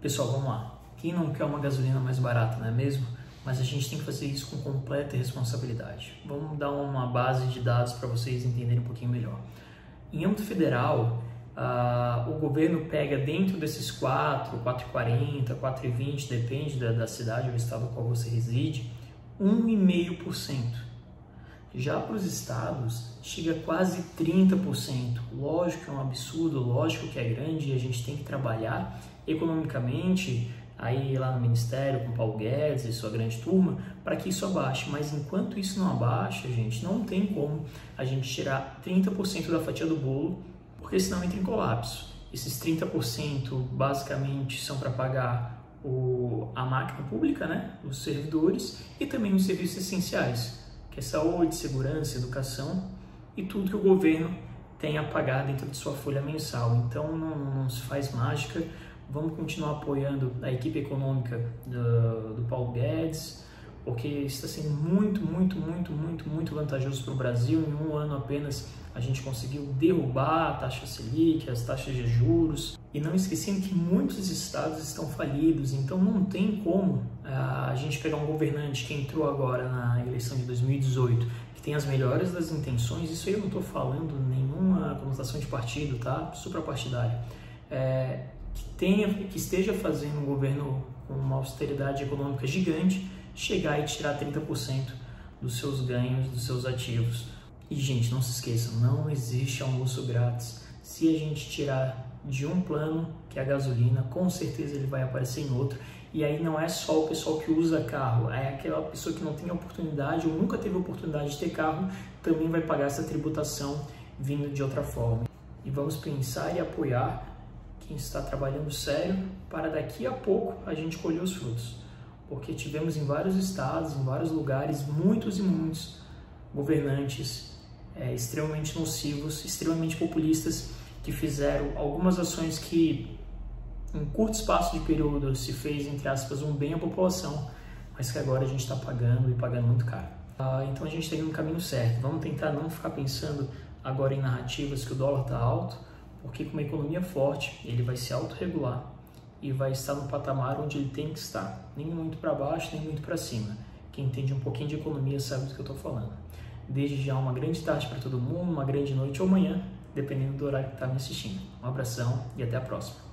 Pessoal, vamos lá. Quem não quer uma gasolina mais barata, não é mesmo? Mas a gente tem que fazer isso com completa responsabilidade. Vamos dar uma base de dados para vocês entenderem um pouquinho melhor. Em âmbito federal, uh, o governo pega dentro desses 4, 4,40, 4,20, depende da, da cidade ou estado no qual você reside, 1,5%. Já para os estados, chega a quase 30%. Lógico que é um absurdo, lógico que é grande e a gente tem que trabalhar economicamente aí lá no Ministério com Paulo Guedes e sua grande turma para que isso abaixe. Mas enquanto isso não abaixa, gente, não tem como a gente tirar 30% da fatia do bolo, porque senão entra em colapso. Esses 30% basicamente são para pagar o, a máquina pública, né, os servidores e também os serviços essenciais, que é saúde, segurança, educação e tudo que o governo tem a pagar dentro de sua folha mensal. Então não, não se faz mágica Vamos continuar apoiando a equipe econômica do, do Paulo Guedes, porque está sendo muito, muito, muito, muito, muito vantajoso para o Brasil. Em um ano apenas a gente conseguiu derrubar a taxa Selic, as taxas de juros. E não esquecendo que muitos estados estão falidos, então não tem como ah, a gente pegar um governante que entrou agora na eleição de 2018, que tem as melhores das intenções. Isso aí eu não estou falando nenhuma conotação de partido, tá? Suprapartidária. É, que, tenha, que esteja fazendo um governo com uma austeridade econômica gigante chegar e tirar 30% dos seus ganhos, dos seus ativos. E, gente, não se esqueçam, não existe almoço grátis. Se a gente tirar de um plano, que é a gasolina, com certeza ele vai aparecer em outro. E aí não é só o pessoal que usa carro, é aquela pessoa que não tem oportunidade ou nunca teve oportunidade de ter carro, também vai pagar essa tributação vindo de outra forma. E vamos pensar e apoiar quem está trabalhando sério para daqui a pouco a gente colher os frutos. Porque tivemos em vários estados, em vários lugares, muitos e muitos governantes é, extremamente nocivos, extremamente populistas, que fizeram algumas ações que, em curto espaço de período, se fez, entre aspas, um bem à população, mas que agora a gente está pagando e pagando muito caro. Ah, então a gente tem um caminho certo. Vamos tentar não ficar pensando agora em narrativas que o dólar está alto, porque com uma economia forte ele vai se autorregular e vai estar no patamar onde ele tem que estar, nem muito para baixo, nem muito para cima. Quem entende um pouquinho de economia sabe do que eu estou falando. Desde já uma grande tarde para todo mundo, uma grande noite ou manhã, dependendo do horário que está me assistindo. Um abração e até a próxima.